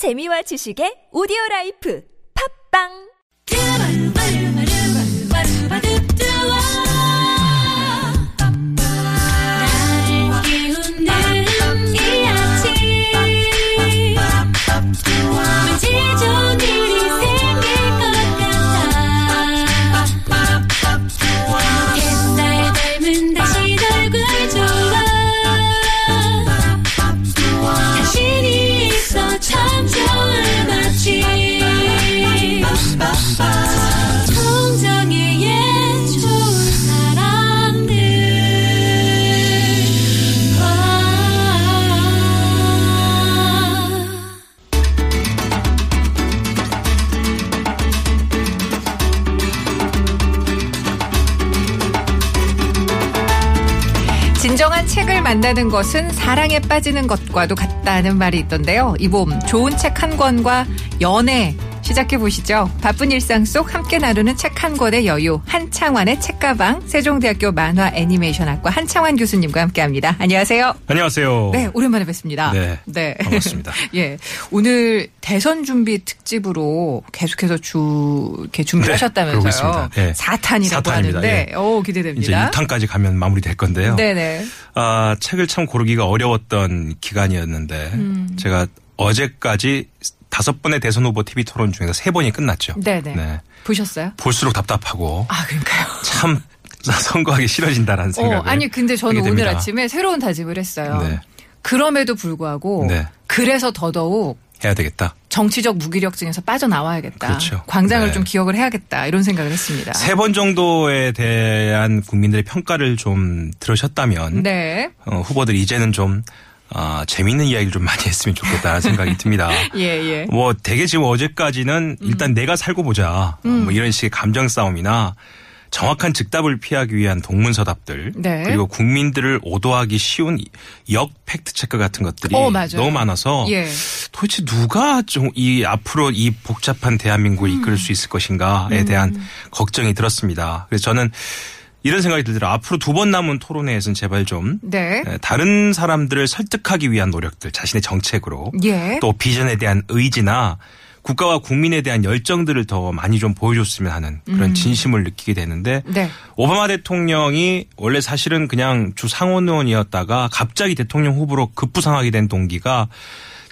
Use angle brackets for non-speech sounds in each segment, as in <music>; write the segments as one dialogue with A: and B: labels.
A: 재미와 지식의 오디오 라이프. 팝빵
B: 진정한 책을 만나는 것은 사랑에 빠지는 것과도 같다는 말이 있던데요. 이 봄 좋은 책 한 권과 연애 시작해 보시죠. 바쁜 일상 속 함께 나누는 책 한 권의 여유 한창환의 책가방 세종대학교 만화 애니메이션학과 한창환 교수님과 함께합니다. 안녕하세요.
C: 안녕하세요.
B: 네, 오랜만에 뵙습니다.
C: 네, 반갑습니다. <laughs>
B: 예, 오늘 대선 준비 특집으로 계속해서 주 이렇게 준비하셨다면서요.
C: 있습니다. 네.
B: 4탄이라고
C: 사탄입니다.
B: 하는데,
C: 예.
B: 오
C: 이제
B: 기대됩니다.
C: 6탄까지 가면 마무리될 건데요.
B: 네네.
C: 아, 책을 참 고르기가 어려웠던 기간이었는데
B: 음.
C: 제가 어제까지 다섯 번의 대선 후보 TV 토론 중에서 세 번이 끝났죠.
B: 네네.
C: 네.
B: 보셨어요?
C: 볼수록 답답하고
B: 아, 그러니까요.
C: 참 <laughs> 선거하기 싫어진다라는
B: 어,
C: 생각을
B: 아니 근데 저는 오늘. 아침에 새로운 다짐을 했어요.
C: 네.
B: 그럼에도 불구하고
C: 네.
B: 그래서 더더욱
C: 해야 되겠다.
B: 정치적 무기력증에서 빠져나와야겠다.
C: 그렇죠.
B: 광장을
C: 네.
B: 좀 기억을 해야겠다. 이런 생각을 했습니다.
C: 세 번 정도에 대한 국민들의 평가를 좀 들으셨다면
B: 네.
C: 어, 후보들이 이제는 좀 아, 재미있는 이야기를 좀 많이 했으면 좋겠다는 생각이 듭니다. <laughs>
B: 예, 예.
C: 뭐 되게 지금 어제까지는
B: 음.
C: 일단 내가 살고 보자 뭐 이런 식의 감정 싸움이나 정확한 즉답을 피하기 위한 동문서답들
B: 네.
C: 그리고 국민들을 오도하기 쉬운 역 팩트 체크 같은 것들이
B: 어.
C: 너무 많아서
B: 예.
C: 도대체 누가 좀 이 앞으로 이 복잡한 대한민국을 이끌 수 있을
B: 음.
C: 것인가에 대한 걱정이 들었습니다. 그래서 저는 이런 생각이 들더라. 앞으로 두 번 남은 토론회에서는 제발 좀
B: 네.
C: 에, 다른 사람들을 설득하기 위한 노력들 자신의 정책으로
B: 예.
C: 또 비전에 대한 의지나 국가와 국민에 대한 열정들을 더 많이 좀 보여줬으면 하는 그런 진심을 느끼게 되는데
B: 음. 네.
C: 오바마 대통령이 원래 사실은 그냥 주 상원 의원이었다가 갑자기 대통령 후보로 급부상하게 된 동기가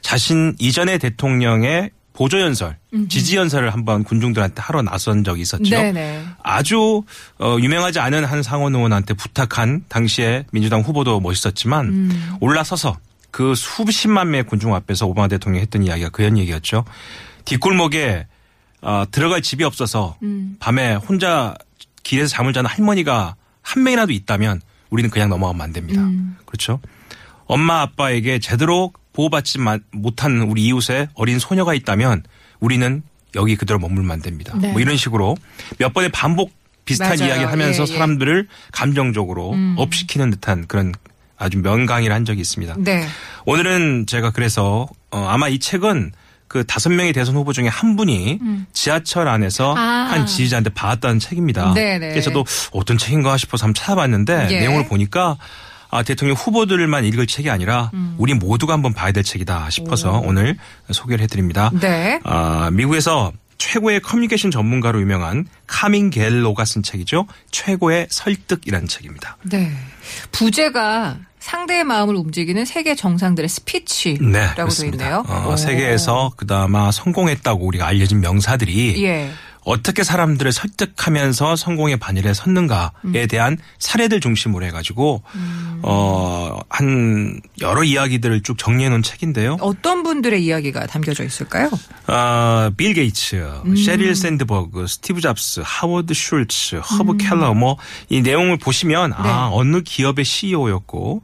C: 자신 이전의 대통령의 보조 연설, 지지 연설을 한번 군중들한테 하러 나선 적이 있었죠.
B: 네네.
C: 아주 어, 유명하지 않은 한 상원 의원한테 부탁한 당시에 민주당 후보도 멋있었지만
B: 음.
C: 올라서서 그 수십만 명의 군중 앞에서 오바마 대통령이 했던 이야기가 그런 얘기였죠. 뒷골목에 어, 들어갈 집이 없어서
B: 음.
C: 밤에 혼자 길에서 잠을 자는 할머니가 한 명이라도 있다면 우리는 그냥 넘어가면 안 됩니다.
B: 음.
C: 그렇죠? 엄마 아빠에게 제대로 보호받지 마- 못한 우리 이웃의 어린 소녀가 있다면 우리는 여기 그대로 머물면 안 됩니다.
B: 네.
C: 뭐 이런 식으로 몇 번의 반복 비슷한
B: 맞아요.
C: 이야기를 하면서
B: 예, 예.
C: 사람들을 감정적으로 업시키는 듯한 그런 아주 명강의를 한 적이 있습니다.
B: 네.
C: 오늘은 제가 그래서 어, 아마 이 책은 그 다섯 명의 대선 후보 중에 한 분이 지하철 안에서
B: 음. 아.
C: 한 지지자한테 받았다는 책입니다.
B: 네네.
C: 그래서 저도 어떤 책인가 싶어서 한번 찾아봤는데
B: 예.
C: 내용을 보니까 아, 대통령 후보들만 읽을 책이 아니라
B: 음.
C: 우리 모두가 한번 봐야 될 책이다 싶어서 오늘 소개를 해드립니다.
B: 네.
C: 아, 미국에서 최고의 커뮤니케이션 전문가로 유명한 카민 갤로가 쓴 책이죠. 최고의 설득이라는 책입니다.
B: 네. 부제가 상대의 마음을 움직이는 세계 정상들의 스피치라고
C: 네,
B: 되어. 있네요.
C: 어,
B: 오.
C: 세계에서 그나마 성공했다고 우리가 알려진 명사들이
B: 예.
C: 어떻게 사람들을 설득하면서 성공의 반열에 섰는가에
B: 음.
C: 대한 사례들 중심으로 해가지고 어한 여러 이야기들을 쭉 정리해 놓은 책인데요.
B: 어떤 분들의 이야기가 담겨져 있을까요?
C: 어, 빌 게이츠,
B: 음.
C: 셰릴 샌드버그, 스티브 잡스, 하워드 슐츠, 허브
B: 음.
C: 켈러 뭐 이 내용을 보시면
B: 네.
C: 아 어느 기업의 CEO였고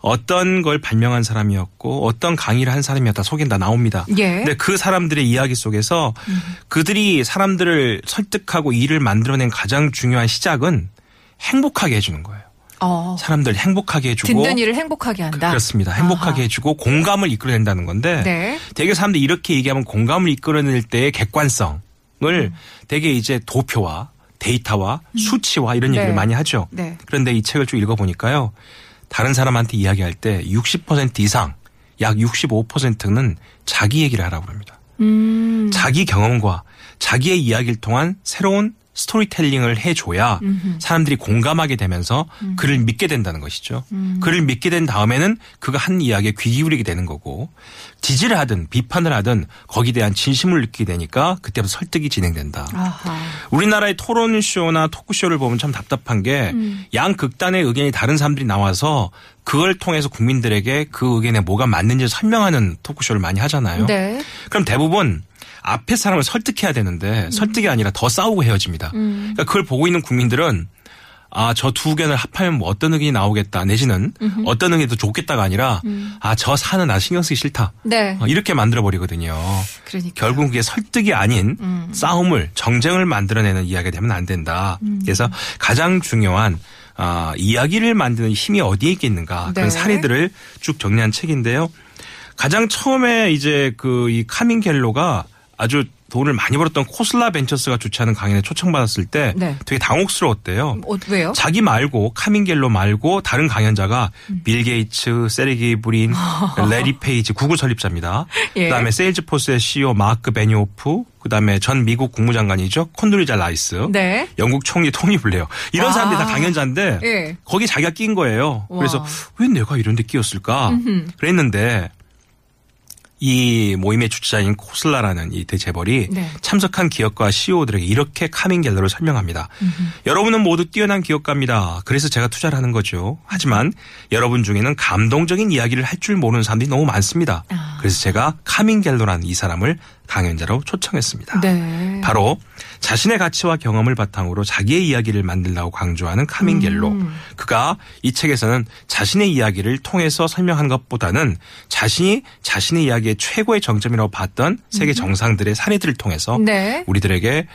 C: 어떤 걸 발명한 사람이었고 어떤 강의를 한 사람이었다 속엔 다 나옵니다.
B: 예.
C: 근데 그 사람들의 이야기 속에서 그들이 사람들을 설득하고 일을 만들어낸 가장 중요한 시작은 행복하게 해주는 거예요.
B: 어.
C: 사람들 행복하게 해주고
B: 일을 행복하게 한다.
C: 그렇습니다. 행복하게
B: 아하.
C: 해주고 공감을 이끌어낸다는 건데
B: 네.
C: 되게 사람들이 이렇게 얘기하면 공감을 이끌어낼 때의 객관성을 되게 이제 도표와 데이터와 수치와 이런
B: 네.
C: 얘기를 많이 하죠.
B: 네.
C: 그런데 이 책을 쭉 읽어보니까요. 다른 사람한테 이야기할 때 60% 이상 약 65%는 자기 얘기를 하라고 합니다.
B: 음.
C: 자기 경험과 자기의 이야기를 통한 새로운 스토리텔링을 해줘야 사람들이 공감하게 되면서 그를 믿게 된다는 것이죠. 그를 믿게 된 다음에는 그가 한 이야기에 귀 기울이게 되는 거고 지지를 하든 비판을 하든 거기에 대한 진심을 느끼게 되니까 그때부터 설득이 진행된다.
B: 아하.
C: 우리나라의 토론쇼나 토크쇼를 보면 참 답답한 게
B: 음.
C: 양극단의 의견이 다른 사람들이 나와서 그걸 통해서 국민들에게 그 의견에 뭐가 맞는지 설명하는 토크쇼를 많이 하잖아요.
B: 네.
C: 그럼 대부분 앞에 사람을 설득해야 되는데
B: 음.
C: 설득이 아니라 더 싸우고 헤어집니다. 그러니까 그걸 보고 있는 국민들은 아, 저 두 의견을 합하면 뭐 어떤 의견이 나오겠다 내지는 어떤 의견이 더 좋겠다가 아니라 아, 저 사는 나 신경 쓰기 싫다.
B: 음. 네.
C: 어, 이렇게 만들어 버리거든요.
B: 그러니까.
C: 결국 그게 설득이 아닌
B: 음.
C: 싸움을 정쟁을 만들어내는 이야기가 되면 안 된다.
B: 음.
C: 그래서 가장 중요한 아, 이야기를 만드는 힘이 어디에 있겠는가 그런
B: 네.
C: 사례들을 쭉 정리한 책인데요. 가장 처음에 이제 그 이 카민 갤로가 아주 돈을 많이 벌었던 코슬라 벤처스가 주최하는 강연에 초청받았을 때
B: 네.
C: 되게 당혹스러웠대요.
B: 어, 왜요?
C: 자기 말고 카민 갤로 말고 다른 강연자가 빌 게이츠, 세르게이 브린, <laughs> 레리 페이지 구글 설립자입니다.
B: 예.
C: 그다음에 세일즈포스의 CEO 마크 베니오프, 그다음에 전 미국 국무장관이죠 콘돌리자 라이스,
B: 네.
C: 영국 총리 토니 블레어 이런
B: 아.
C: 사람들이 다 강연자인데
B: 예.
C: 거기 자기가 낀 거예요.
B: 와.
C: 그래서 왜 내가 이런 데 끼었을까? 그랬는데 이 모임의 주최자인 코슬라라는 이 대재벌이
B: 네.
C: 참석한 기업가 CEO들에게 이렇게 카밍 갤러를 설명합니다. 여러분은 모두 뛰어난 기업가입니다. 그래서 제가 투자를 하는 거죠. 하지만 여러분 중에는 감동적인 이야기를 할 줄 모르는 사람들이 너무 많습니다.
B: 아.
C: 그래서 제가 카밍 갤러라는 이 사람을 강연자로 초청했습니다.
B: 네.
C: 바로 자신의 가치와 경험을 바탕으로 자기의 이야기를 만들라고 강조하는 카민 갤로.
B: 음.
C: 그가 이 책에서는 자신의 이야기를 통해서 설명한 것보다는 자신이 자신의 이야기의 최고의 정점이라고 봤던 세계 정상들의 사례들을 통해서
B: 음. 네.
C: 우리들에게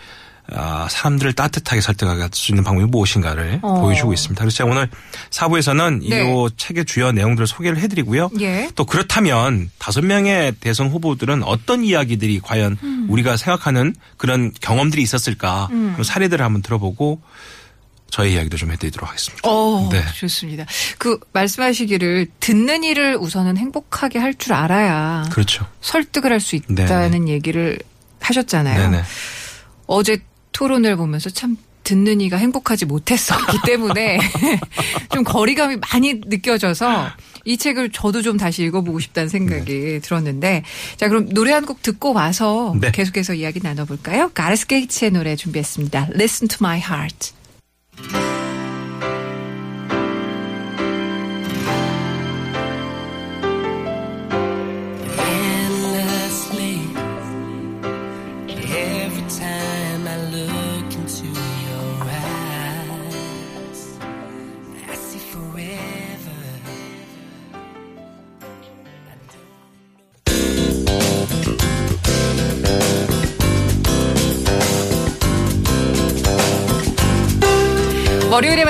C: 아, 사람들을 따뜻하게 설득할 수 있는 방법이 무엇인가를
B: 어.
C: 보여주고 있습니다. 그래서 제가 오늘 사부에서는
B: 네.
C: 이 책의 주요 내용들을 소개를 해드리고요.
B: 예.
C: 또 그렇다면 다섯 명의 대선 후보들은 어떤 이야기들이 과연
B: 음.
C: 우리가 생각하는 그런 경험들이 있었을까 그런 사례들을 한번 들어보고 저의 이야기도 좀 해드리도록 하겠습니다.
B: 어,
C: 네.
B: 좋습니다. 그 말씀하시기를 듣는 일을 우선은 행복하게 할 줄 알아야
C: 그렇죠.
B: 설득을 할 수 있다는 얘기를 하셨잖아요.
C: 네네.
B: 어제 토론을 보면서 참 듣는 이가 행복하지 못했었기 때문에 <laughs> 좀 거리감이 많이 느껴져서 이 책을 저도 좀 다시 읽어보고 싶다는 생각이 들었는데 자 그럼 노래 한 곡 듣고 와서
C: 네.
B: 계속해서 이야기 나눠볼까요? 가레스 게이츠의 노래 준비했습니다. Listen to my heart.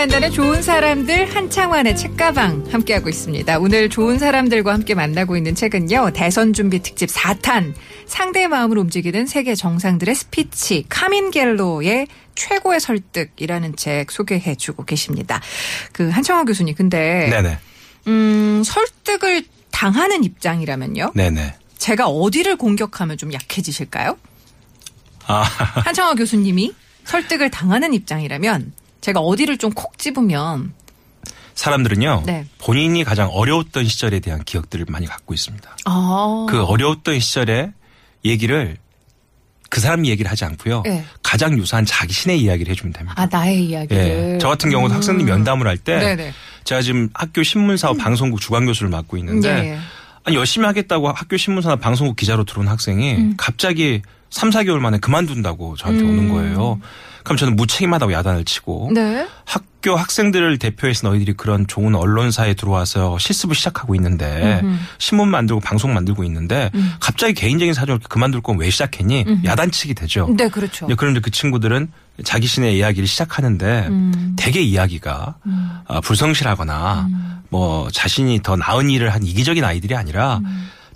B: 만나는 좋은 사람들 한창환의 책가방 함께하고 있습니다. 오늘 좋은 사람들과 함께 만나고 있는 책은요. 대선 준비 특집 4탄 상대의 마음을 움직이는 세계 정상들의 스피치 카민 갤로의 최고의 설득이라는 책 소개해 주고 계십니다. 그 한창환 교수님 근데
C: 네네.
B: 음, 설득을 당하는 입장이라면요.
C: 네네.
B: 제가 어디를 공격하면 좀 약해지실까요?
C: 아,
B: 한창화 교수님이 설득을 당하는 입장이라면 제가 어디를 좀 콕 집으면
C: 사람들은요.
B: 네.
C: 본인이 가장 어려웠던 시절에 대한 기억들을 많이 갖고 있습니다.
B: 아,
C: 그 어려웠던 시절에 얘기를 그 사람 얘기를 하지 않고요.
B: 네.
C: 가장 유사한 자기 신의 이야기를 해주면 됩니다.
B: 아 나의 이야기를
C: 예. 저 같은 경우도
B: 음.
C: 학생들 면담을 할 때. 제가 지금 학교 신문사와 방송국 주간 교수를 맡고 있는데
B: 예, 예.
C: 아니 열심히 하겠다고 학교 신문사나 방송국 기자로 들어온 학생이
B: 음.
C: 갑자기 3, 4개월 만에 그만둔다고 저한테 오는 거예요. 그럼 저는 무책임하다고 야단을 치고
B: 네.
C: 학교 학생들을 대표해서 너희들이 그런 좋은 언론사에 들어와서 실습을 시작하고 있는데 신문 만들고 방송 만들고 있는데
B: 음.
C: 갑자기 개인적인 사정을 그만둘 건 왜 시작했니? 야단치기 되죠.
B: 네 그렇죠.
C: 그런데 그 친구들은 자기 신의 이야기를 시작하는데
B: 음.
C: 대개 이야기가 아, 불성실하거나 뭐 자신이 더 나은 일을 한 이기적인 아이들이 아니라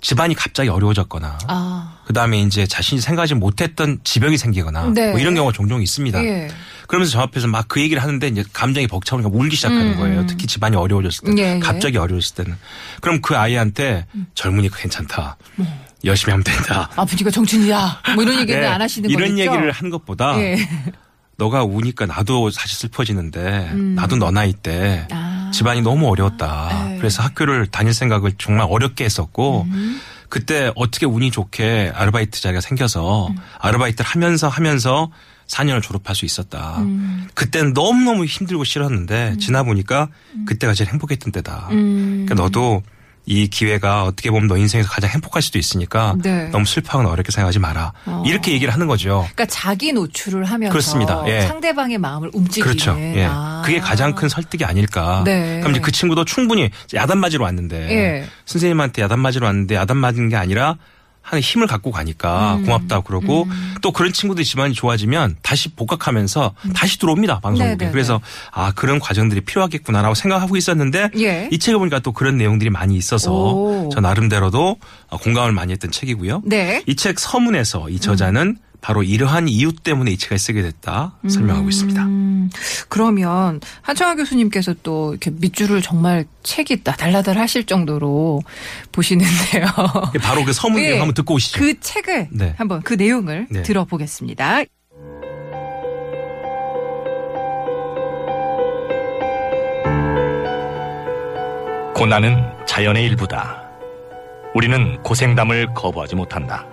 C: 집안이 갑자기 어려워졌거나
B: 아.
C: 그다음에 이제 자신이 생각하지 못했던 지병이 생기거나
B: 네.
C: 뭐 이런 경우가 종종 있습니다.
B: 예.
C: 그러면서 저 앞에서 막 그 얘기를 하는데 이제 감정이 벅차오니까 울기 시작하는 거예요. 특히 집안이 어려워졌을 때,
B: 음, 예, 예.
C: 갑자기 어려웠을 때는. 그럼 그 아이한테 젊으니까 괜찮다. 열심히 하면 된다.
B: 아버지가 정춘이야. 뭐 이런 <laughs> 얘기는
C: 예,
B: 안 하시는
C: 이런
B: 거죠?
C: 얘기를 하는 것보다
B: 예.
C: 너가 우니까 나도 사실 슬퍼지는데 나도 너 나이 때
B: 음. 아.
C: 집안이 너무 어려웠다.
B: 네. 음.
C: 그래서 학교를 다닐 생각을 정말 어렵게 했었고 그때 어떻게 운이 좋게 아르바이트 자리가 생겨서
B: 음.
C: 아르바이트를 하면서 하면서 4년을 졸업할 수 있었다.
B: 음.
C: 그때는 너무너무 힘들고 싫었는데 지나 보니까 그때가 제일 행복했던 때다.
B: 음.
C: 그러니까 너도 이 기회가 어떻게 보면 너 인생에서 가장 행복할 수도 있으니까
B: 네.
C: 너무 슬퍼하거나 어렵게 생각하지 마라.
B: 어.
C: 이렇게 얘기를 하는 거죠.
B: 그러니까 자기 노출을 하면서
C: 그렇습니다. 예.
B: 상대방의 마음을 움직이는.
C: 그렇죠. 예.
B: 아.
C: 그게 가장 큰 설득이 아닐까.
B: 네.
C: 그럼 이제 그 친구도 충분히 야단 맞으러 왔는데
B: 예.
C: 선생님한테 야단 맞으러 왔는데 야단 맞은 게 아니라 하는 힘을 갖고 가니까
B: 음.
C: 고맙다고 그러고 또 그런 친구들이 집안이 좋아지면 다시 복학하면서 다시 들어옵니다 방송국에
B: 음. 네네네.
C: 그래서 아 그런 과정들이 필요하겠구나라고 생각하고 있었는데
B: 예.
C: 이 책을 보니까 또 그런 내용들이 많이 있어서
B: 오.
C: 저 나름대로도 공감을 많이 했던 책이고요.
B: 네.
C: 이 책 서문에서 이 저자는 바로 이러한 이유 때문에 이 책을 쓰게 됐다 설명하고 있습니다.
B: 음, 그러면 한청아 교수님께서 또 이렇게 밑줄을 정말 책이 나달라달 하실 정도로 보시는데요.
C: 바로 그 서문
B: 예.
C: 내용 한번 듣고 오시죠.
B: 그 책을
C: 네.
B: 한번 그 내용을
C: 네.
B: 들어보겠습니다.
D: 고난은 자연의 일부다. 우리는 고생담을 거부하지 못한다.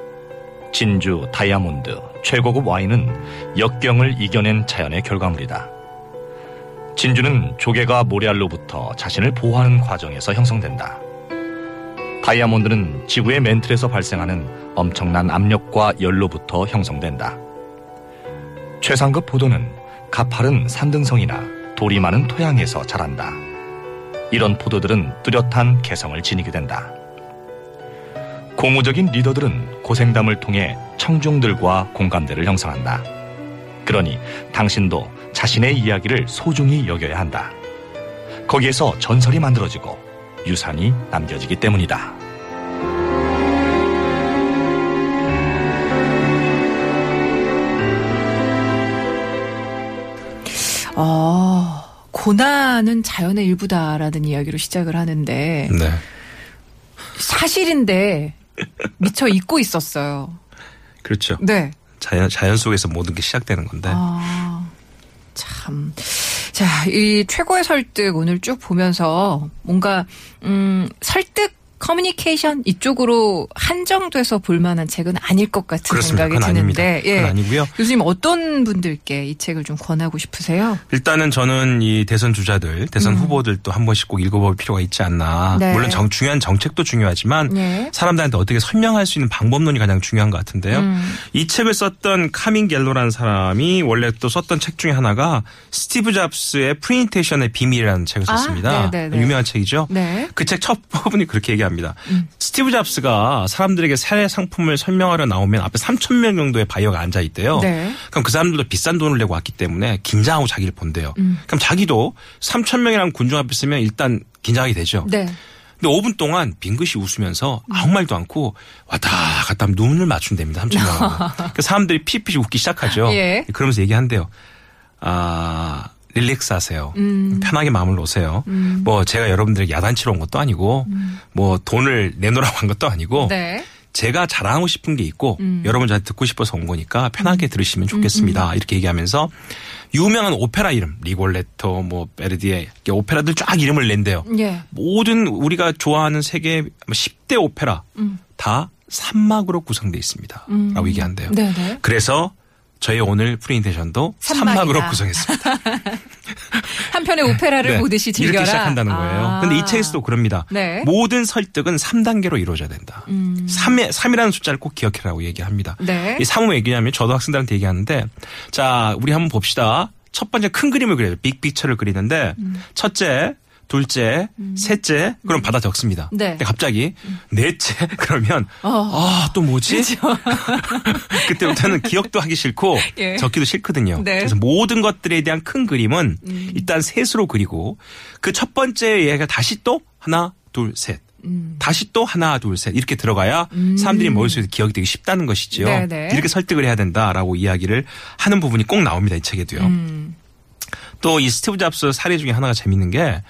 D: 진주, 다이아몬드, 최고급 와인은 역경을 이겨낸 자연의 결과물이다. 진주는 조개가 모래알로부터 자신을 보호하는 과정에서 형성된다. 다이아몬드는 지구의 멘틀에서 발생하는 엄청난 압력과 열로부터 형성된다. 최상급 포도는 가파른 산등성이나 돌이 많은 토양에서 자란다. 이런 포도들은 뚜렷한 개성을 지니게 된다. 고무적인 리더들은 고생담을 통해 청중들과 공감대를 형성한다. 그러니 당신도 자신의 이야기를 소중히 여겨야 한다. 거기에서 전설이 만들어지고 유산이 남겨지기 때문이다.
B: 아, 고난은 자연의 일부다라는 이야기로 시작을 하는데
C: 네.
B: 사실인데 미처 잊고 있었어요.
C: 그렇죠.
B: 네.
C: 자연, 자연 속에서 모든 게 시작되는 건데.
B: 아, 참. 자, 이 최고의 설득 오늘 쭉 보면서 뭔가, 음, 설득 커뮤니케이션 이쪽으로 한정돼서 볼 만한 책은 아닐 것 같은
C: 그렇습니다.
B: 생각이
C: 그건 아닙니다.
B: 드는데, 예.
C: 그건 아니고요.
B: 교수님 어떤 분들께 이 책을 좀 권하고 싶으세요?
C: 일단은 저는 이 대선 주자들, 대선 후보들도 한 번씩 꼭 읽어볼 필요가 있지 않나.
B: 음. 네.
C: 물론 정, 중요한 정책도 중요하지만
B: 네.
C: 사람들한테 어떻게 설명할 수 있는 방법론이 가장 중요한 것 같은데요.
B: 음.
C: 이 책을 썼던 카민 갤로라는 사람이 원래 또 썼던 책 중에 하나가 스티브 잡스의 프레젠테이션의 비밀이라는 책을
B: 아,
C: 썼습니다.
B: 네네네.
C: 유명한 책이죠.
B: 네.
C: 그책 첫 <laughs> 부분이 그렇게 얘기합니다.
B: 음.
C: 스티브 잡스가 사람들에게 새 상품을 설명하러 나오면 앞에 3천 명 정도의 바이어가 앉아 있대요.
B: 네.
C: 그럼 그 사람들도 비싼 돈을 내고 왔기 때문에 긴장하고 자기를 본대요.
B: 음.
C: 그럼 자기도 3천 명이라는 군중 앞에 있으면 일단 긴장하게 되죠.
B: 네.
C: 근데 5분 동안 빙긋이 웃으면서 아무 말도 않고 왔다 갔다 하면 눈을 맞춘답니다. 3천 명하고. 그 사람들이 피피피 웃기 시작하죠.
B: 예.
C: 그러면서 얘기한대요. 아, 릴렉스 하세요.
B: 음.
C: 편하게 마음을 놓으세요. 뭐 제가 여러분들에게 야단치러 온 것도 아니고 뭐 돈을 내놓으라고 한 것도 아니고
B: 음. 네.
C: 제가 자랑하고 싶은 게 있고
B: 음.
C: 여러분 저한테 듣고 싶어서 온 거니까 편하게 들으시면 좋겠습니다. 이렇게 얘기하면서 유명한 오페라 이름 리골레토 뭐 베르디에 오페라들 쫙 이름을 낸대요.
B: 예.
C: 모든 우리가 좋아하는 세계 10대 오페라
B: 음.
C: 다 산막으로 구성되어 있습니다. 라고 얘기한대요.
B: 네네.
C: 그래서 저희 오늘 프레젠테이션도
B: 산막이다.
C: 산막으로 구성했습니다. <laughs>
B: 한편의 오페라를
C: 네,
B: 보듯이 즐겨라.
C: 이렇게 시작한다는 거예요.
B: 아.
C: 근데 이 책에서도 그럽니다.
B: 네.
C: 모든 설득은 3단계로 이루어져야 된다.
B: 음.
C: 3의, 3이라는 숫자를 꼭 기억해라고 얘기합니다.
B: 네.
C: 이 3은 왜 얘기냐면 저도 학생들한테 얘기하는데 자, 우리 한번 봅시다. 첫 번째 큰 그림을 그려요. 빅픽처를 그리는데
B: 음.
C: 첫째, 둘째, 셋째, 그럼 받아 적습니다.
B: 네.
C: 근데 갑자기 넷째 <laughs> 그러면
B: 어.
C: 아, 또 뭐지? <laughs> 그때부터는 기억도 하기 싫고 <laughs>
B: 예.
C: 적기도 싫거든요.
B: 네. 음.
C: 그래서 모든 것들에 대한 큰 그림은 일단 셋으로 그리고 그 첫 번째 얘가 다시 또 하나, 둘, 셋. 다시 또 하나 둘 셋 이렇게 들어가야 사람들이 머릿속에 기억이 되기 쉽다는 것이지요.
B: 음. 네네.
C: 이렇게 설득을 해야 된다라고 이야기를 하는 부분이 꼭 나옵니다 이 책에도요.
B: 음.
C: 또이 스티브 잡스 사례 중에 하나가 재밌는 게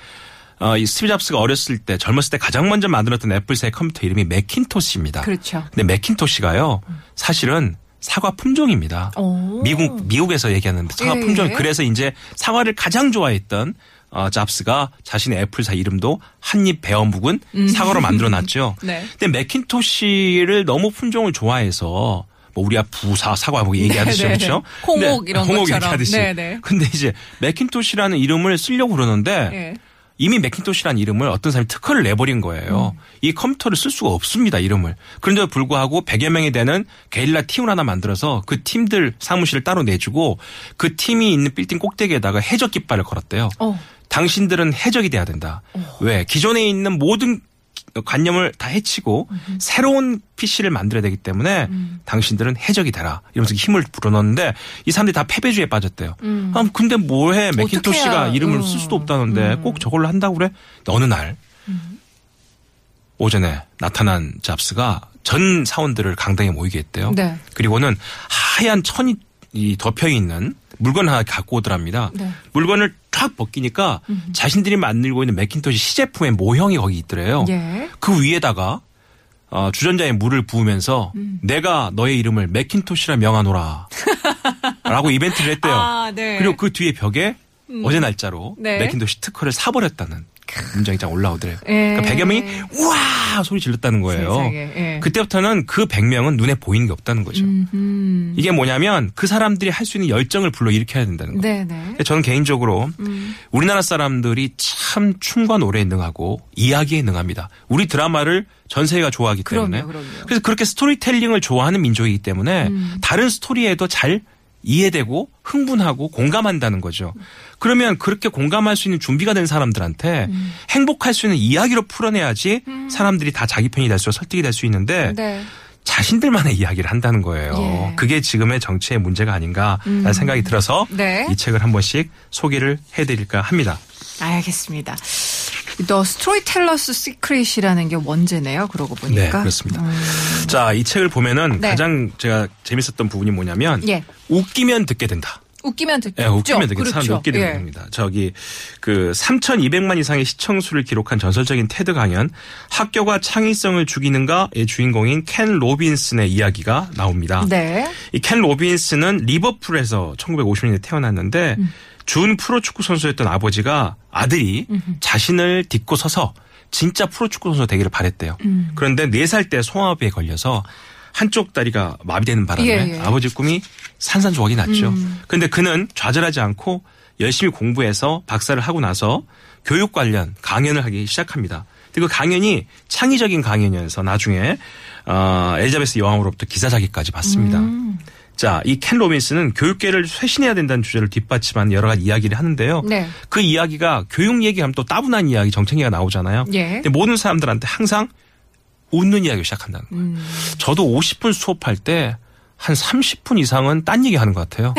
C: 어, 이 스티브 잡스가 어렸을 때 젊었을 때 가장 먼저 만들었던 애플사의 컴퓨터 이름이 맥킨토시입니다.
B: 그렇죠.
C: 근데 맥킨토시가요 사실은 사과 품종입니다.
B: 오.
C: 미국 미국에서 얘기하는 사과
B: 예.
C: 품종 그래서 이제 사과를 가장 좋아했던 어, 잡스가 자신의 애플사 이름도 한입 베어 묵은 사과로 만들어 놨죠.
B: 음. <laughs> 네.
C: 근데 맥킨토시를 너무 품종을 좋아해서 뭐 우리가 부사 사과 뭐 얘기하듯이
B: 네, 네,
C: 그렇죠.
B: 네. 홍옥 이런
C: 홍옥
B: 것처럼.
C: 얘기하듯이.
B: 네, 네.
C: 근데 이제 맥킨토시라는 이름을 쓰려고 그러는데
B: 예.
C: 이미 맥킨토시라는 이름을 어떤 사람이 특허를 내버린 거예요. 이 컴퓨터를 쓸 수가 없습니다, 이름을. 그런데도 불구하고 100여 명이 되는 게릴라 팀을 하나 만들어서 그 팀들 사무실을 따로 내주고 그 팀이 있는 빌딩 꼭대기에다가 해적 깃발을 걸었대요.
B: 어.
C: 당신들은 해적이 돼야 된다. 왜? 기존에 있는 모든 관념을 다 해치고 새로운 PC를 만들어야 되기 때문에 당신들은 해적이 되라. 이러면서 힘을 불어넣는데 이 사람들이 다 패배주의에 빠졌대요. 아, 근데 뭐해? 맥킨토시가. 이름을
B: 음.
C: 쓸 수도 없다는데 꼭 저걸로 한다고 그래? 어느 날 오전에 나타난 잡스가 전 사원들을 강당에 모이게 했대요.
B: 네.
C: 그리고는 하얀 천이 이 덮여 있는 물건 하나 갖고 오더랍니다.
B: 네.
C: 물건을 쫙 벗기니까 자신들이 만들고 있는 맥킨토시 시제품의 모형이 거기 있더래요.
B: 예.
C: 그 위에다가 어, 주전자에 물을 부으면서
B: 음.
C: 내가 너의 이름을 맥킨토시라 명하노라. <laughs> 라고 이벤트를 했대요.
B: 아, 네.
C: 그리고 그 뒤에 벽에 어제 날짜로
B: 네.
C: 맥킨토시 특허를 사버렸다는 문장이 딱 올라오더래요.
B: 예.
C: 그러니까 100여 명이 우와 소리 질렀다는 거예요.
B: 세상에, 예.
C: 그때부터는 그 100명은 눈에 보이는 게 없다는 거죠.
B: 음.
C: 이게 뭐냐면 그 사람들이 할 수 있는 열정을 불러일으켜야 된다는 거예요. 저는 개인적으로
B: 음.
C: 우리나라 사람들이 참 춤과 노래에 능하고 이야기에 능합니다. 우리 드라마를 전 세계가 좋아하기 때문에.
B: 그럼요, 그럼요.
C: 래서 그렇게 스토리텔링을 좋아하는 민족이기 때문에
B: 음.
C: 다른 스토리에도 잘 이해되고 흥분하고 공감한다는 거죠. 그러면 그렇게 공감할 수 있는 준비가 된 사람들한테
B: 음.
C: 행복할 수 있는 이야기로 풀어내야지 사람들이 다 자기 편이 될 수, 설득이 될 수 있는데
B: 네.
C: 자신들만의 이야기를 한다는 거예요.
B: 예. 음.
C: 그게 지금의 정치의 문제가 아닌가라는 생각이 들어서
B: 네.
C: 이 책을 한 번씩 소개를 해드릴까 합니다.
B: 알겠습니다. The Storyteller's Secret이라는 게 원제네요. 그러고 보니까.
C: 네, 그렇습니다.
B: 음.
C: 자, 이 책을 보면은
B: 네.
C: 가장 제가 재밌었던 부분이 뭐냐면
B: 예.
C: 웃기면 듣게 된다.
B: 웃기면 듣죠.
C: 예, 웃기면 되게
B: 그렇죠.
C: 사람들 웃게 되는
B: 예.
C: 겁니다. 저기 그 3,200만 이상의 시청수를 기록한 전설적인 테드 강연 학교가 창의성을 죽이는가의 주인공인 켄 로빈슨의 이야기가 나옵니다.
B: 네.
C: 이 켄 로빈슨은 리버풀에서 1950년대 태어났는데
B: 음.
C: 준 프로축구 선수였던 아버지가 아들이 자신을 딛고 서서 진짜 프로축구 선수 되기를 바랬대요.
B: 음.
C: 그런데 4살 때 송화비에 걸려서 한쪽 다리가 마비되는 바람에
B: 예, 예.
C: 아버지 꿈이 산산조각이 났죠.
B: 음.
C: 근데 그는 좌절하지 않고 열심히 공부해서 박사를 하고 나서 교육 관련 강연을 하기 시작합니다. 그리고 그 강연이 창의적인 강연이어서 나중에 어, 엘자베스 여왕으로부터 기사자기까지 받습니다.
B: 음.
C: 자, 이 켄 로빈스는 교육계를 쇄신해야 된다는 주제를 뒷받침한 여러 가지 이야기를 하는데요.
B: 네.
C: 그 이야기가 교육 얘기하면 또 따분한 이야기, 정책 얘기가 나오잖아요.
B: 예.
C: 근데 모든 사람들한테 항상 웃는 이야기를 시작한다는 거예요.
B: 음.
C: 저도 50분 수업할 때 한 30분 이상은 딴 얘기 하는 것 같아요.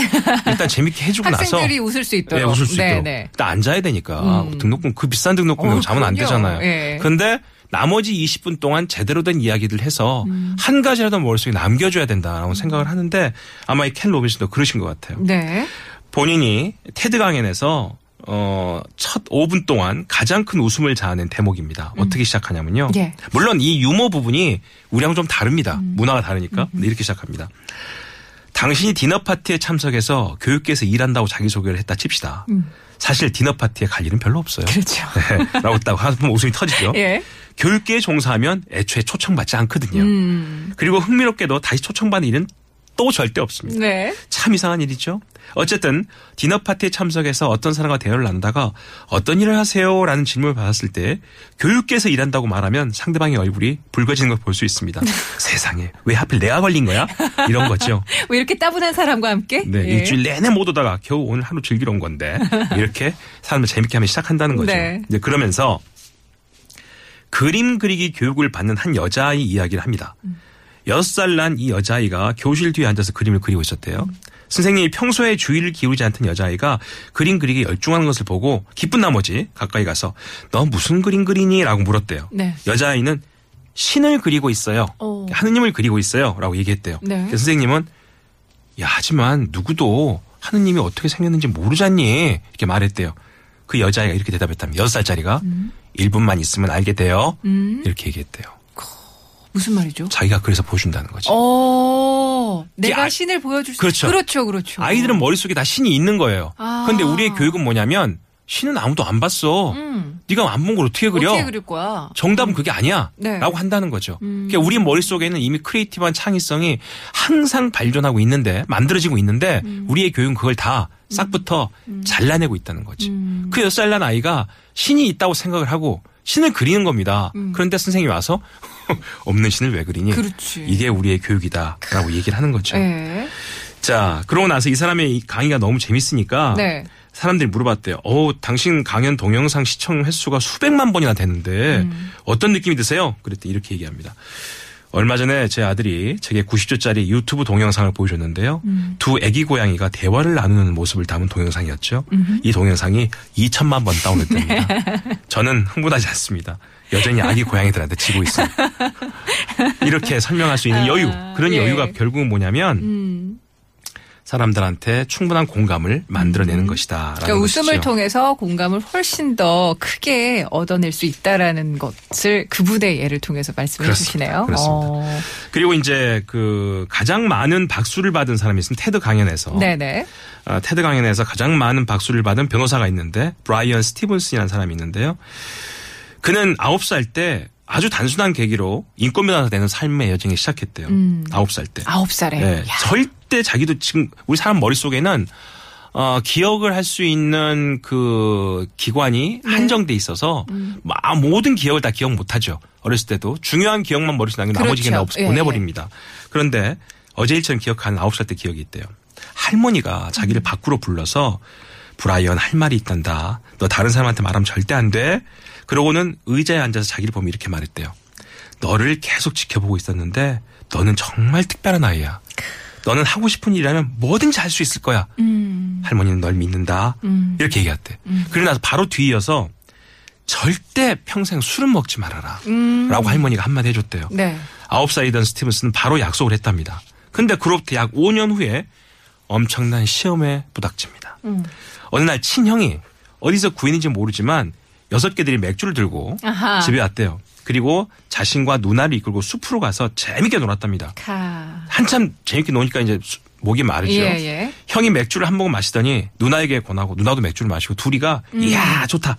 C: 일단 재밌게 해주고 나서.
B: 학생들이 웃을 수
C: 네,
B: 있도록.
C: 웃을 수
B: 네,
C: 있도록.
B: 네.
C: 일단 앉아야 되니까.
B: 음.
C: 등록금, 그 비싼 등록금
B: 어,
C: 자면 안. 되잖아요.
B: 예.
C: 근데 나머지 20분 동안 제대로 된 이야기를 해서
B: 음.
C: 한 가지라도 머릿속에 남겨줘야 된다라고 생각을 하는데 아마 이 켄 로빈슨도 그러신 것 같아요.
B: 네.
C: 본인이 테드 강연에서 어, 첫 5분 동안 가장 큰 웃음을 자아낸 대목입니다. 어떻게 시작하냐면요.
B: 예.
C: 물론 이 유머 부분이 우리하고 좀 다릅니다. 문화가 다르니까. 근데 이렇게 시작합니다. 당신이 디너 파티에 참석해서 교육계에서 일한다고 자기소개를 했다 칩시다. 사실 디너 파티에 갈 일은 별로 없어요.
B: 그렇죠. <laughs>
C: 네, 라고 딱 하면 웃음이 터지죠.
B: 예.
C: 교육계에 종사하면 애초에 초청받지 않거든요.
B: 음.
C: 그리고 흥미롭게도 다시 초청받는 일은 또 절대 없습니다.
B: 네.
C: 참 이상한 일이죠. 어쨌든 디너 파티에 참석해서 어떤 사람과 대화를 나누다가 어떤 일을 하세요라는 질문을 받았을 때 교육계에서 일한다고 말하면 상대방의 얼굴이 붉어지는 걸 볼 수 있습니다. <laughs> 세상에 왜 하필 내가 걸린 거야? 이런 거죠. <laughs>
B: 왜 이렇게 따분한 사람과 함께?
C: 네,
B: 예.
C: 일주일 내내 못 오다가 겨우 오늘 하루 즐기러 온 건데 이렇게 사람을 재밌게 하면 시작한다는 거죠.
B: 네.
C: 이제 그러면서 그림 그리기 교육을 받는 한 여자의 이야기를 합니다. 음. 6살 난 이 여자아이가 교실 뒤에 앉아서 그림을 그리고 있었대요. 선생님이 평소에 주의를 기울이지 않던 여자아이가 그림 그리기 열중하는 것을 보고 기쁜 나머지 가까이 가서 너 무슨 그림 그리니? 라고 물었대요.
B: 네.
C: 여자아이는 신을 그리고 있어요.
B: 오.
C: 하느님을 그리고 있어요. 라고 얘기했대요.
B: 네.
C: 선생님은 야, 하지만 누구도 하느님이 어떻게 생겼는지 모르잖니? 이렇게 말했대요. 그 여자아이가 이렇게 대답했다면 6살짜리가
B: 음.
C: 1분만 있으면 알게 돼요. 음. 이렇게 얘기했대요.
B: 무슨 말이죠?
C: 자기가 그래서 보여준다는 거지.
B: 어, 내가
C: 아-
B: 신을 보여줄 수
C: 그렇죠.
B: 그렇죠, 그렇죠.
C: 아이들은 머릿속에 다 신이 있는 거예요.
B: 아.
C: 그런데 우리의 교육은 뭐냐면 신은 아무도 안 봤어.
B: 음.
C: 네가 안 본 걸 어떻게 그려?
B: 어떻게 그릴 거야?
C: 정답은 그게 아니야.
B: 네. 음.
C: 라고 한다는 거죠. 그러니까 우리 머릿속에는 이미 creative한 창의성이 항상 발전하고 있는데 만들어지고 있는데
B: 음.
C: 우리의 교육은 그걸 다 싹부터 잘라내고 있다는 거지.
B: 음.
C: 그 여섯 살난 아이가 신이 있다고 생각을 하고 신을 그리는 겁니다. 그런데 선생님이 와서 <laughs> 없는 신을 왜 그리니?
B: 음. 그렇지.
C: 이게 우리의 교육이다라고 얘기를 하는 거죠.
B: 네.
C: 자, 그러고 나서 이 사람의 이 강의가 너무 재밌으니까
B: 네.
C: 사람들이 물어봤대요. 어, 당신 강연 동영상 시청 횟수가 수백만 번이나 됐는데
B: 음.
C: 어떤 느낌이 드세요? 그랬더니 이렇게 얘기합니다. 얼마 전에 제 아들이 제게 90초짜리 유튜브 동영상을 보여줬는데요.
B: 음.
C: 두 아기 고양이가 대화를 나누는 모습을 담은 동영상이었죠. 이 동영상이 2천만 번 다운됐답니다. <laughs> 저는 흥분하지 않습니다. 여전히 아기 고양이들한테 지고 있습니다. <laughs> 이렇게 설명할 수 있는 여유, 그런
B: 예.
C: 여유가 결국은 뭐냐면
B: 음.
C: 사람들한테 충분한 공감을 만들어내는 것이다. 라는
B: 그러니까 웃음을
C: 것이죠.
B: 통해서 공감을 훨씬 더 크게 얻어낼 수 있다라는 것을 그분의 예를 통해서 말씀해
C: 그렇습니다.
B: 주시네요.
C: 그렇습니다.
B: 어.
C: 그리고 이제 그 가장 많은 박수를 받은 사람이 있으면 테드 강연에서
B: 네네.
C: 아, 테드 강연에서 가장 많은 박수를 받은 변호사가 있는데 브라이언 스티븐스라는 사람이 있는데요. 그는 아홉 살때 아주 단순한 계기로 인권 변호사 되는 삶의 여정이 시작했대요. 아홉 살 때.
B: 아홉 살에.
C: 네,
B: 야.
C: 절대 자기도 지금 우리 사람 머릿속에는 어, 기억을 할 수 있는 그 기관이
B: 네.
C: 한정돼 있어서
B: 음.
C: 막 모든 기억을 다 기억 못하죠. 어렸을 때도 중요한 기억만 머릿속에 남기고 나머지
B: 그렇죠.
C: 없-
B: 예,
C: 보내버립니다. 그런데 어제 일처럼 기억하는 아홉 살 때 기억이 있대요. 할머니가 자기를
B: 음.
C: 밖으로 불러서 브라이언 할 말이 있단다. 너 다른 사람한테 말하면 절대 안 돼. 그러고는 의자에 앉아서 자기를 보면 이렇게 말했대요. 너를 계속 지켜보고 있었는데 너는 정말 특별한 아이야. 너는 하고 싶은 일이라면 뭐든지 할 수 있을 거야.
B: 음.
C: 할머니는 널 믿는다. 이렇게 얘기했대. 그러고 나서 바로 뒤이어서 절대 평생 술은 먹지 말아라. 라고 할머니가 한마디 해줬대요.
B: 음. 네.
C: 아홉 살이던 스티븐스는 바로 약속을 했답니다. 근데 그로부터 약 5년 후에 엄청난 시험에 부닥칩니다.
B: 음.
C: 어느 날 친형이 어디서 구인인지 모르지만 여섯 개들이 맥주를 들고
B: 아하.
C: 집에 왔대요. 그리고 자신과 누나를 이끌고 숲으로 가서 재밌게 놀았답니다.
B: 카.
C: 한참 재밌게 노니까 이제 수- 목이 마르죠.
B: 예, 예.
C: 형이 맥주를 한 모금 마시더니 누나에게 권하고 누나도 맥주를 마시고 둘이가
B: 음.
C: 이야 좋다.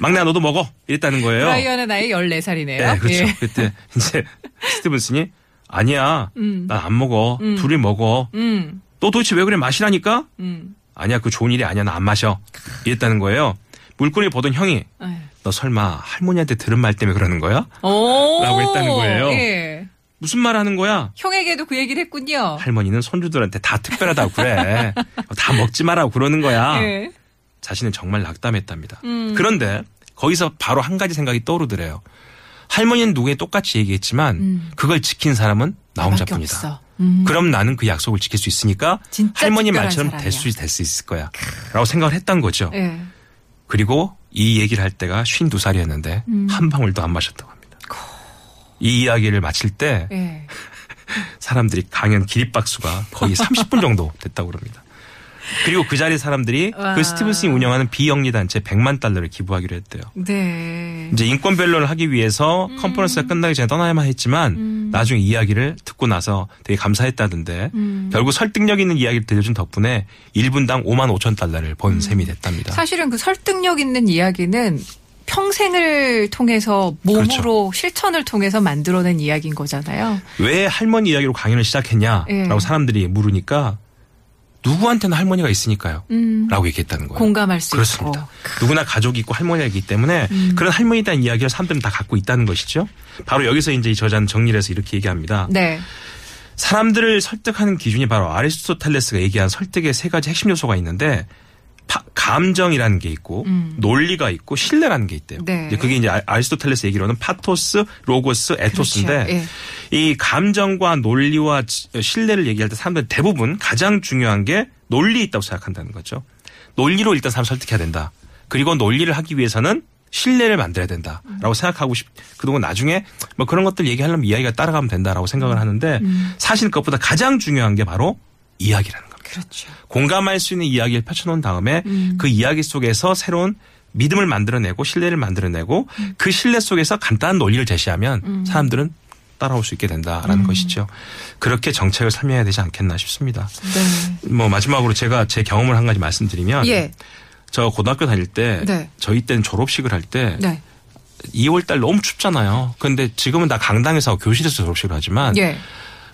C: 막내야 너도 먹어. 이랬다는 거예요.
B: 브라이언의 나이 14살이네요.
C: 네, 그렇죠. 그때 이제 스티븐슨이 아니야. 난안 먹어. 둘이 먹어.
B: 음.
C: 너 도대체 왜 그래 마시라니까?
B: 음.
C: 아니야 그 좋은 일이 아니야 나 안 마셔. 이랬다는 거예요. 물건을 보던 형이
B: 에이.
C: 너 설마 할머니한테 들은 말 때문에 그러는 거야?
B: 오.
C: 라고 했다는 거예요.
B: 예.
C: 무슨 말 하는 거야?
B: 형에게도 그 얘기를 했군요.
C: 할머니는 손주들한테 다 특별하다고 그래. <laughs> 다 먹지 마라고 그러는 거야.
B: 예.
C: 자신은 정말 낙담했답니다.
B: 음.
C: 그런데 거기서 바로 한 가지 생각이 떠오르더래요. 할머니는 누구에 똑같이 얘기했지만 그걸 지킨 사람은 나 혼자뿐이다.
B: 음.
C: 그럼 나는 그 약속을 지킬 수 있으니까 할머니 말처럼. 될 수 있을 거야. 라고 생각을 했던 거죠.
B: 예.
C: 그리고 이 얘기를 할 때가 52살이었는데
B: 음.
C: 한 방울도 안 마셨다고 합니다. 이 이야기를 마칠 때
B: 예. <laughs>
C: 사람들이 강연 기립박수가 거의 <laughs> 30분 정도 됐다고 그럽니다. 그리고 그 자리에 사람들이
B: 와.
C: 그 스티븐슨이 운영하는 비영리 단체 100만 달러를 기부하기로 했대요.
B: 네.
C: 이제 인권 변론을 하기 위해서
B: 음.
C: 컨퍼런스가 끝나기 전에 떠나야만 했지만 나중에 이야기를 듣고 나서 되게 감사했다던데
B: 음.
C: 결국 설득력 있는 이야기를 들려준 덕분에 1분당 5만 5천 달러를 번 셈이 됐답니다.
B: 음. 사실은 그 설득력 있는 이야기는 평생을 통해서 몸으로
C: 그렇죠.
B: 실천을 통해서 만들어낸 이야기인 거잖아요.
C: 왜 할머니 이야기로 강연을 시작했냐라고
B: 예.
C: 사람들이 물으니까 누구한테나 할머니가 있으니까요.
B: 음.
C: 라고 얘기했다는 거예요.
B: 공감할 수
C: 그렇습니다.
B: 있고. 음.
C: 누구나 가족이 있고 할머니가 있기 때문에 그런 할머니에 대한 이야기를 사람들은 다 갖고 있다는 것이죠. 바로 여기서 이제 이 저자는 정리를 해서 이렇게 얘기합니다.
B: 네.
C: 사람들을 설득하는 기준이 바로 아리스토텔레스가 얘기한 설득의 세 가지 핵심 요소가 있는데 파- 감정이라는 게 있고 논리가 있고 신뢰라는 게 있대요.
B: 음. 네.
C: 이제 그게 이제 아- 아리스토텔레스 얘기로는 파토스, 로고스, 에토스인데
B: 그렇죠. 예.
C: 이 감정과 논리와 지- 신뢰를 얘기할 때 사람들 대부분 가장 중요한 게 논리 있다고 생각한다는 거죠. 논리로 일단 사람 설득해야 된다. 그리고 논리를 하기 위해서는 신뢰를 만들어야 된다라고 생각하고 싶. 그동안 나중에 뭐 그런 것들 얘기하려면 이야기가 따라가면 된다라고 생각을 하는데 사실 그것보다 가장 중요한 게 바로 이야기라는 겁니다.
B: 그렇죠.
C: 공감할 수 있는 이야기를 펼쳐놓은 다음에 그 이야기 속에서 새로운 믿음을 만들어내고 신뢰를 만들어내고 그 신뢰 속에서 간단한 논리를 제시하면 사람들은 따라올 수 있게 된다라는 것이죠. 그렇게 정책을 설명해야 되지 않겠나 싶습니다.
B: 네.
C: 뭐 마지막으로 제가 제 경험을 한 가지 말씀드리면
B: 예.
C: 저 고등학교 다닐 때
B: 네.
C: 저희 때는 졸업식을 할때
B: 네.
C: 2월 달 너무 춥잖아요. 근데 지금은 다 강당에서 교실에서 졸업식을 하지만
B: 예.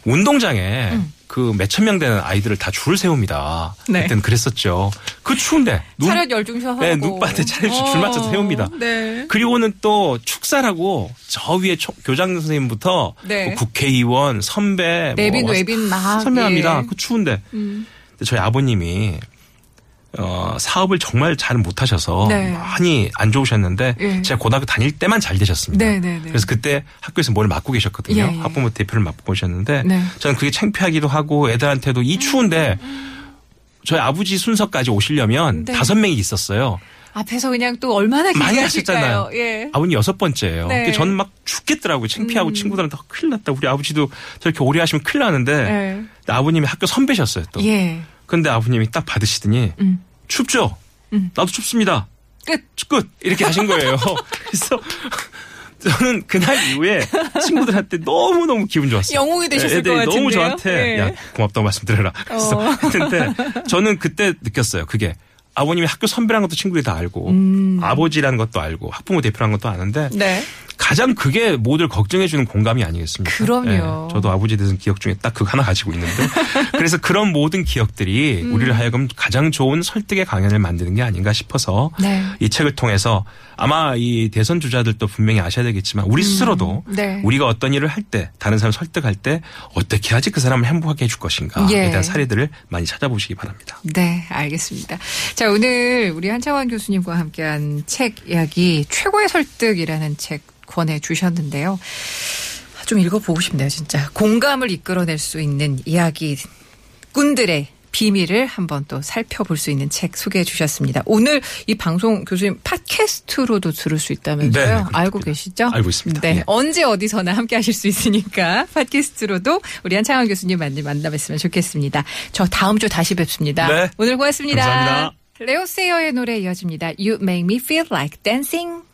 C: 운동장에 그 몇천 명 되는 아이들을 다 줄을 세웁니다.
B: 네.
C: 그때는 그랬었죠. 그 추운데 눈,
B: 차렷 열중셔 하고.
C: 네, 눈밭에 차렷 줄 맞춰서 세웁니다.
B: 네.
C: 그리고는 또 축사라고 저 위에 초- 교장 선생님부터
B: 네.
C: 뭐 국회의원, 선배,
B: 내빈
C: 뭐
B: 외빈 막,
C: 설명합니다.
B: 예.
C: 그 추운데
B: 음.
C: 저희 아버님이 어, 사업을 정말 잘 못하셔서
B: 네.
C: 많이 안 좋으셨는데
B: 예.
C: 제가 고등학교 다닐 때만 잘 되셨습니다.
B: 네, 네, 네.
C: 그래서 그때 학교에서 뭘 맡고 계셨거든요.
B: 예, 예.
C: 학부모 대표를 맡고 계셨는데
B: 네.
C: 저는 그게 창피하기도 하고 애들한테도 이 추운데 저희 아버지 순서까지 오시려면
B: 네.
C: 다섯 명이 있었어요.
B: 앞에서 그냥 또 얼마나
C: 많이? 하셨잖아요.
B: 예.
C: 아버님 여섯 번째예요.
B: 네. 음.
C: 저는 막 죽겠더라고요. 창피하고 친구들한테 어, 큰일 났다. 우리 아버지도 저렇게 오래 하시면 큰일 나는데
B: 네.
C: 아버님이 학교 선배셨어요 또.
B: 예.
C: 근데 아버님이 딱 받으시더니
B: 음.
C: 춥죠?
B: 음.
C: 나도 춥습니다.
B: 끝.
C: 끝. 이렇게 하신 거예요. <laughs> 그래서 저는 그날 이후에 친구들한테 너무너무 기분 좋았어요.
B: 영웅이 되셨을
C: 애들이
B: 것
C: 너무
B: 같은데요?
C: 저한테
B: 예.
C: 야 고맙다고 말씀드려라. 그래서
B: 어.
C: 했는데 저는 그때 느꼈어요. 그게 아버님이 학교 선배라는 것도 친구들이 다 알고 아버지라는 것도 알고 학부모 대표라는 것도 아는데
B: 음. 네.
C: 가장 그게 모두를 걱정해주는 공감이 아니겠습니까?
B: 그럼요.
C: 예, 저도 아버지에 대해서 기억 중에 딱 그거 하나 가지고 있는데 <laughs> 그래서 그런 모든 기억들이
B: 음.
C: 우리를 하여금 가장 좋은 설득의 강연을 만드는 게 아닌가 싶어서
B: 네.
C: 이 책을 통해서 아마 이 대선 주자들도 분명히 아셔야 되겠지만 우리 스스로도
B: 네.
C: 우리가 어떤 일을 할 때 다른 사람 을 설득할 때 어떻게 해야지 그 사람을 행복하게 해줄 것인가에
B: 예.
C: 대한 사례들을 많이 찾아보시기 바랍니다.
B: 네, 알겠습니다. 자, 오늘 우리 한창원 교수님과 함께한 책 이야기 최고의 설득이라는 책 권해 주셨는데요. 좀 읽어보고 싶네요, 진짜. 공감을 이끌어낼 수 있는 이야기 꾼들의 비밀을 한번 또 살펴볼 수 있는 책 소개해 주셨습니다. 오늘 이 방송 교수님 팟캐스트로도 들을 수 있다면서요?
C: 네, 네.
B: 알고 계시죠?
C: 알고 있습니다.
B: 네.
C: 예.
B: 언제 어디서나 함께 하실 수 있으니까 팟캐스트로도 우리 한창원 교수님 만나 만나뵀으면 좋겠습니다. 저 다음 주 다시 뵙습니다.
C: 네.
B: 오늘 고맙습니다.
C: 감사합니다.
B: 레오 세어의 노래 이어집니다. You make me feel like dancing.